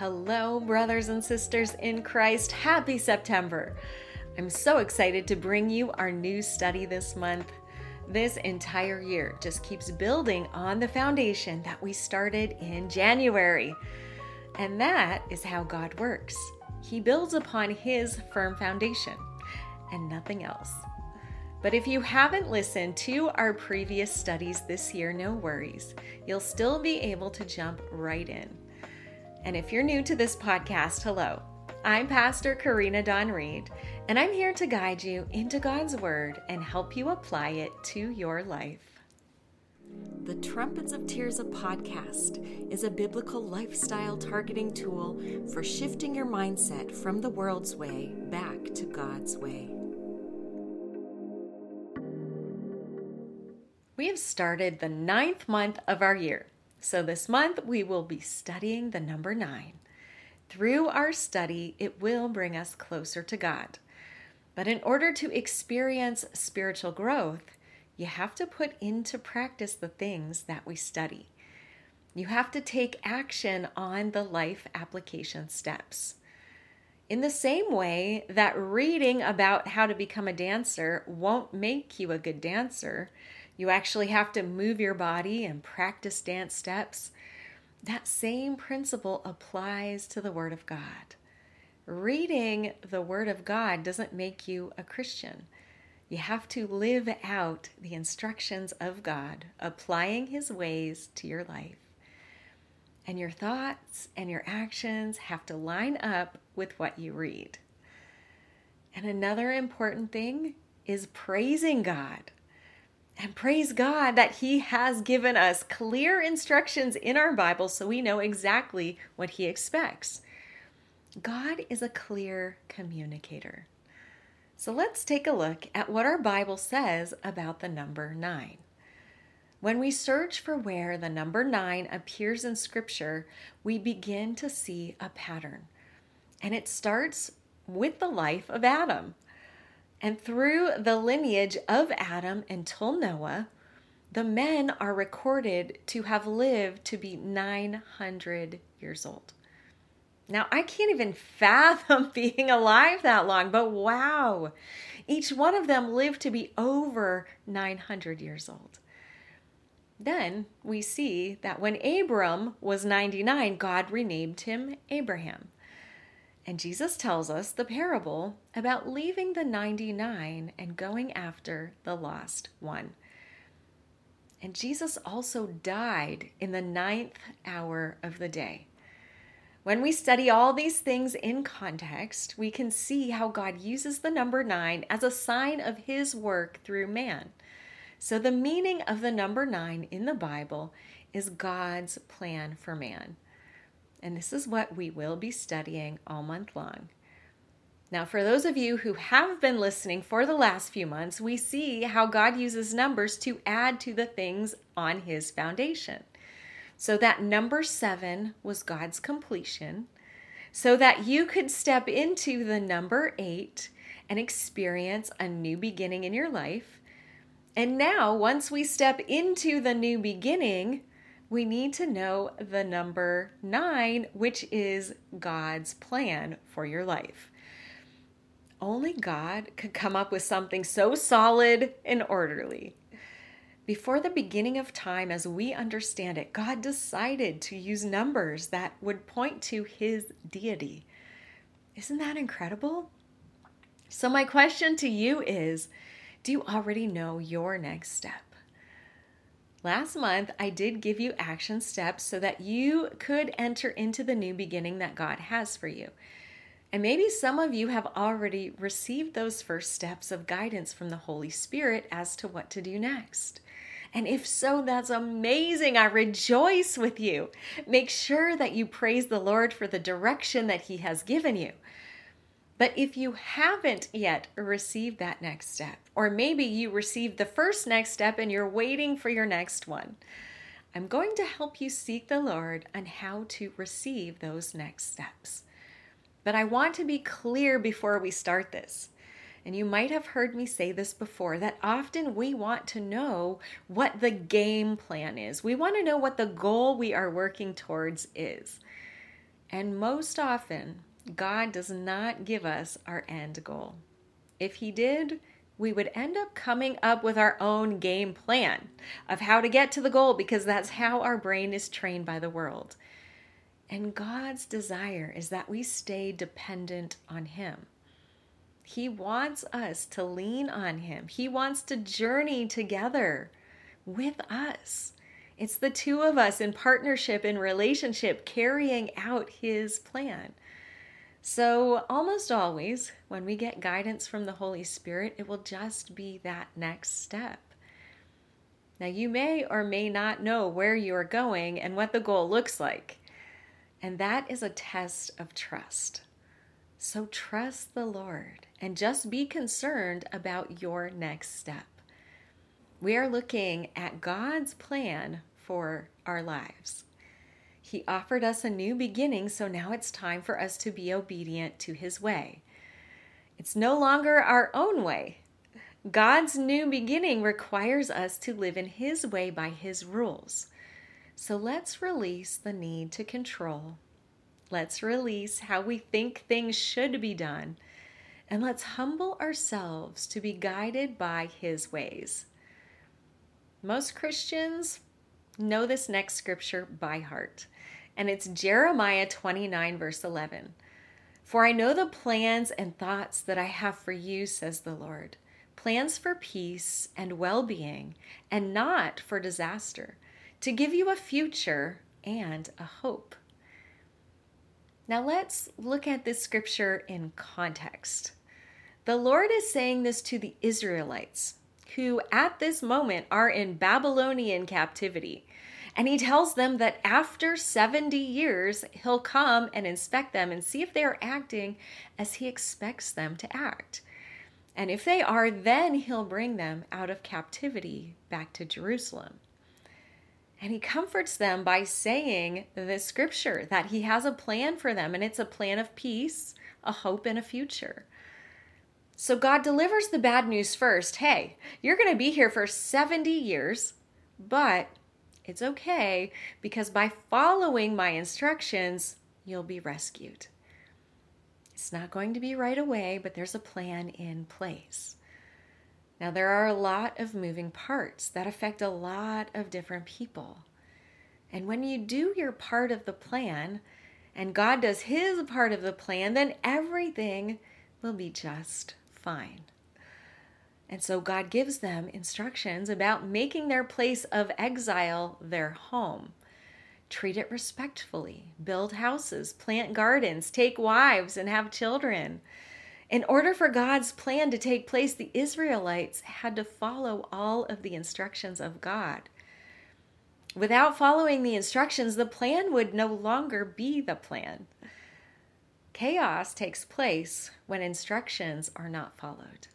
Hello, brothers and sisters in Christ. Happy September. I'm so excited to bring you our new study this month. This entire year just keeps building on the foundation that we started in January. And that is how God works. He builds upon His firm foundation and nothing else. But if you haven't listened to our previous studies this year, no worries. You'll still be able to jump right in. And if you're new to this podcast, hello. I'm Pastor Karina Don Reed, and I'm here to guide you into God's Word and help you apply it to your life. The Trumpets of Tirzah podcast is a biblical lifestyle targeting tool for shifting your mindset from the world's way back to God's way. We have started the ninth month of our year. So, this month we will be studying the number nine. Through our study, it will bring us closer to God. But in order to experience spiritual growth, you have to put into practice the things that we study. You have to take action on the life application steps. In the same way that reading about how to become a dancer won't make you a good dancer, you actually have to move your body and practice dance steps. That same principle applies to the Word of God. Reading the Word of God doesn't make you a Christian. You have to live out the instructions of God, applying His ways to your life. And your thoughts and your actions have to line up with what you read. And another important thing is praising God. And praise God that He has given us clear instructions in our Bible so we know exactly what He expects. God is a clear communicator. So let's take a look at what our Bible says about the number nine. When we search for where the number nine appears in Scripture, we begin to see a pattern. And it starts with the life of Adam. And through the lineage of Adam until Noah, the men are recorded to have lived to be 900 years old. Now, I can't even fathom being alive that long, but wow, each one of them lived to be over 900 years old. Then we see that when Abram was 99, God renamed him Abraham. And Jesus tells us the parable about leaving the 99 and going after the lost one. And Jesus also died in the ninth hour of the day. When we study all these things in context, we can see how God uses the number nine as a sign of his work through man. So, the meaning of the number nine in the Bible is God's plan for man. And this is what we will be studying all month long. Now, for those of you who have been listening for the last few months, we see how God uses numbers to add to the things on his foundation. So, that number seven was God's completion, so that you could step into the number eight and experience a new beginning in your life. And now, once we step into the new beginning, we need to know the number nine, which is God's plan for your life. Only God could come up with something so solid and orderly. Before the beginning of time, as we understand it, God decided to use numbers that would point to his deity. Isn't that incredible? So, my question to you is Do you already know your next step? Last month, I did give you action steps so that you could enter into the new beginning that God has for you. And maybe some of you have already received those first steps of guidance from the Holy Spirit as to what to do next. And if so, that's amazing. I rejoice with you. Make sure that you praise the Lord for the direction that He has given you. But if you haven't yet received that next step, or maybe you received the first next step and you're waiting for your next one, I'm going to help you seek the Lord on how to receive those next steps. But I want to be clear before we start this. And you might have heard me say this before that often we want to know what the game plan is. We want to know what the goal we are working towards is. And most often, God does not give us our end goal. If He did, we would end up coming up with our own game plan of how to get to the goal because that's how our brain is trained by the world. And God's desire is that we stay dependent on Him. He wants us to lean on Him, He wants to journey together with us. It's the two of us in partnership, in relationship, carrying out His plan. So, almost always, when we get guidance from the Holy Spirit, it will just be that next step. Now, you may or may not know where you are going and what the goal looks like. And that is a test of trust. So, trust the Lord and just be concerned about your next step. We are looking at God's plan for our lives. He offered us a new beginning, so now it's time for us to be obedient to His way. It's no longer our own way. God's new beginning requires us to live in His way by His rules. So let's release the need to control. Let's release how we think things should be done. And let's humble ourselves to be guided by His ways. Most Christians know this next scripture by heart and it's Jeremiah 29, verse 11. For I know the plans and thoughts that I have for you, says the Lord plans for peace and well being, and not for disaster, to give you a future and a hope. Now let's look at this scripture in context. The Lord is saying this to the Israelites, who at this moment are in Babylonian captivity. And he tells them that after 70 years, he'll come and inspect them and see if they are acting as he expects them to act. And if they are, then he'll bring them out of captivity back to Jerusalem. And he comforts them by saying this scripture that he has a plan for them, and it's a plan of peace, a hope, and a future. So God delivers the bad news first. Hey, you're going to be here for 70 years, but it's okay because by following my instructions, you'll be rescued. It's not going to be right away, but there's a plan in place. Now, there are a lot of moving parts that affect a lot of different people. And when you do your part of the plan and God does his part of the plan, then everything will be just fine. And so God gives them instructions about making their place of exile their home. Treat it respectfully, build houses, plant gardens, take wives, and have children. In order for God's plan to take place, the Israelites had to follow all of the instructions of God. Without following the instructions, the plan would no longer be the plan. Chaos takes place when instructions are not followed.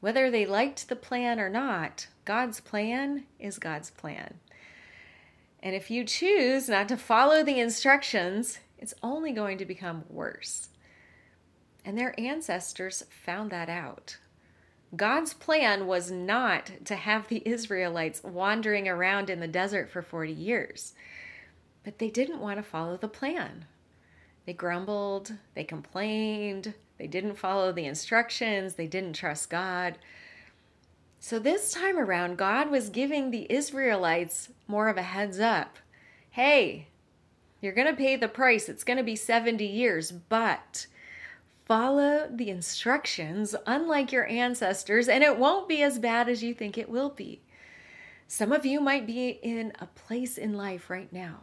Whether they liked the plan or not, God's plan is God's plan. And if you choose not to follow the instructions, it's only going to become worse. And their ancestors found that out. God's plan was not to have the Israelites wandering around in the desert for 40 years, but they didn't want to follow the plan. They grumbled, they complained, they didn't follow the instructions, they didn't trust God. So this time around, God was giving the Israelites more of a heads up. Hey, you're going to pay the price. It's going to be 70 years, but follow the instructions, unlike your ancestors, and it won't be as bad as you think it will be. Some of you might be in a place in life right now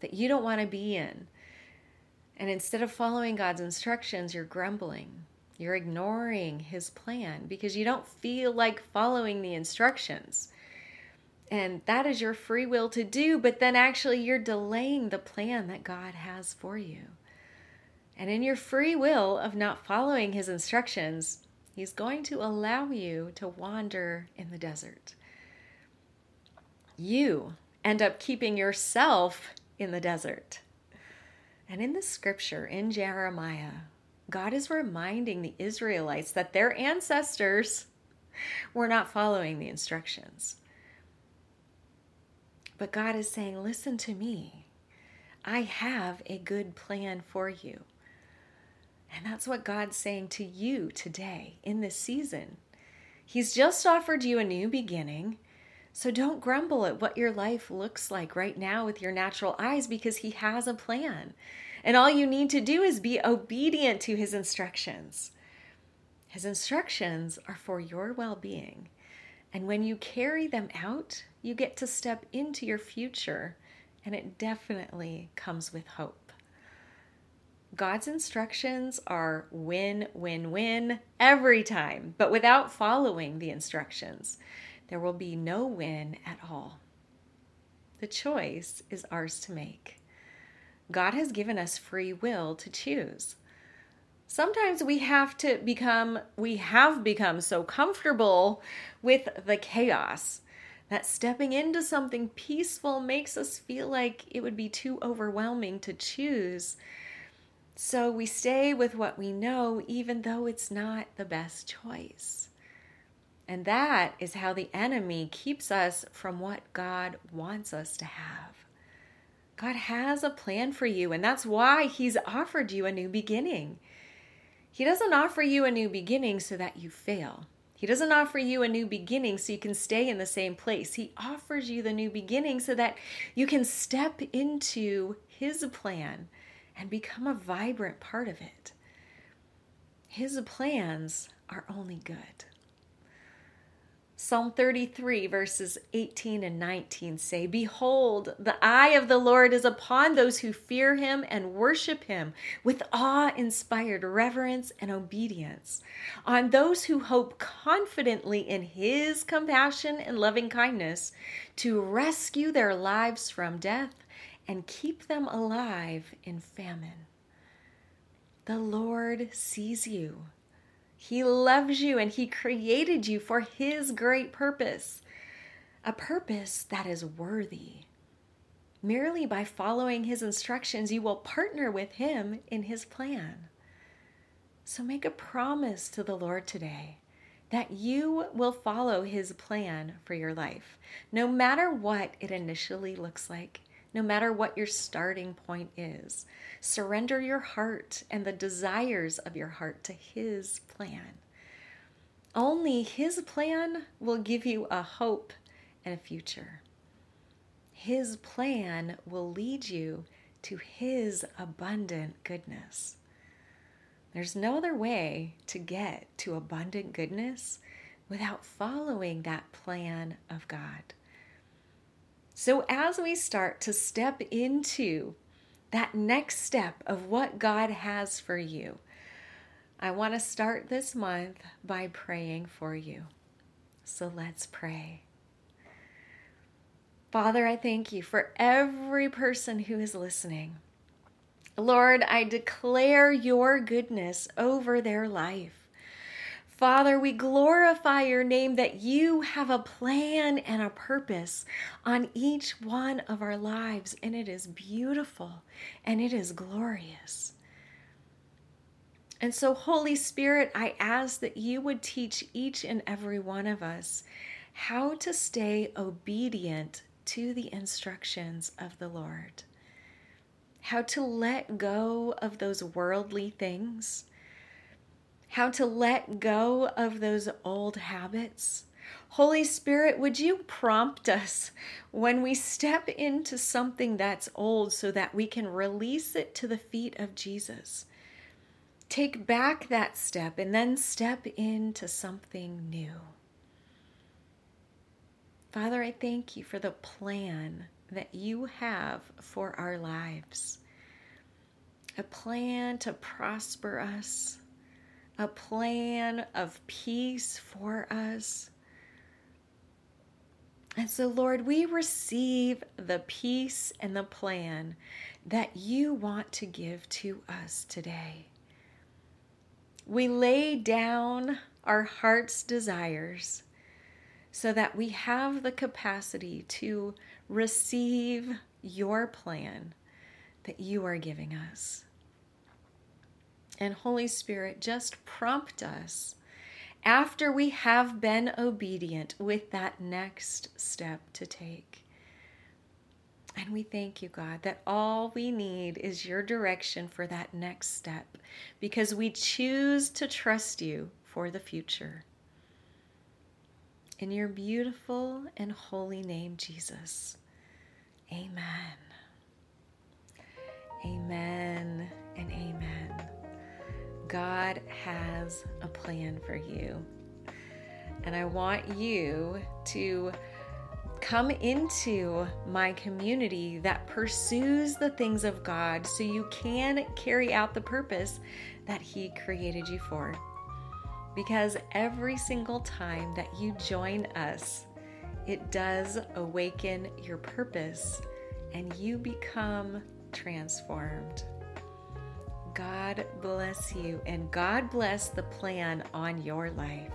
that you don't want to be in. And instead of following God's instructions, you're grumbling. You're ignoring His plan because you don't feel like following the instructions. And that is your free will to do, but then actually you're delaying the plan that God has for you. And in your free will of not following His instructions, He's going to allow you to wander in the desert. You end up keeping yourself in the desert. And in the scripture in Jeremiah, God is reminding the Israelites that their ancestors were not following the instructions. But God is saying, Listen to me. I have a good plan for you. And that's what God's saying to you today in this season. He's just offered you a new beginning. So don't grumble at what your life looks like right now with your natural eyes because He has a plan. And all you need to do is be obedient to His instructions. His instructions are for your well being. And when you carry them out, you get to step into your future, and it definitely comes with hope. God's instructions are win, win, win every time, but without following the instructions, there will be no win at all. The choice is ours to make. God has given us free will to choose. Sometimes we have to become, we have become so comfortable with the chaos that stepping into something peaceful makes us feel like it would be too overwhelming to choose. So we stay with what we know, even though it's not the best choice. And that is how the enemy keeps us from what God wants us to have. God has a plan for you, and that's why He's offered you a new beginning. He doesn't offer you a new beginning so that you fail. He doesn't offer you a new beginning so you can stay in the same place. He offers you the new beginning so that you can step into His plan and become a vibrant part of it. His plans are only good. Psalm 33, verses 18 and 19 say, Behold, the eye of the Lord is upon those who fear him and worship him with awe inspired reverence and obedience, on those who hope confidently in his compassion and loving kindness to rescue their lives from death and keep them alive in famine. The Lord sees you he loves you and He created you for His great purpose, a purpose that is worthy. Merely by following His instructions, you will partner with Him in His plan. So make a promise to the Lord today that you will follow His plan for your life, no matter what it initially looks like no matter what your starting point is. Surrender your heart and the desires of your heart to His plan. Only His plan will give you a hope and a future. His plan will lead you to His abundant goodness. There's no other way to get to abundant goodness without following that plan of God. So, as we start to step into that next step of what God has for you, I want to start this month by praying for you. So, let's pray. Father, I thank you for every person who is listening. Lord, I declare your goodness over their life. Father, we glorify your name that you have a plan and a purpose on each one of our lives, and it is beautiful and it is glorious. And so, Holy Spirit, I ask that you would teach each and every one of us how to stay obedient to the instructions of the Lord, how to let go of those worldly things how to let go of those old habits. Holy Spirit, would you prompt us when we step into something that's old so that we can release it to the feet of Jesus? Take back that step and then step into something new. Father, I thank you for the plan that you have for our lives. A plan to prosper us, a plan of peace for us. And so, Lord, we receive the peace and the plan that you want to give to us today. We lay down our heart's desires so that we have the capacity to receive your plan that you are giving us and Holy Spirit just prompt us after we have been obedient with that next step to take. And we thank you, God, that all we need is your direction for that next step because we choose to trust you for the future. In your beautiful and holy name, Jesus. Amen. Amen and amen. God has a plan for you. And I want you to come into my community that pursues the things of God so you can carry out the purpose that He created you for. Because every single time that you join us, it does awaken your purpose and you become transformed. God bless you and God bless the plan on your life.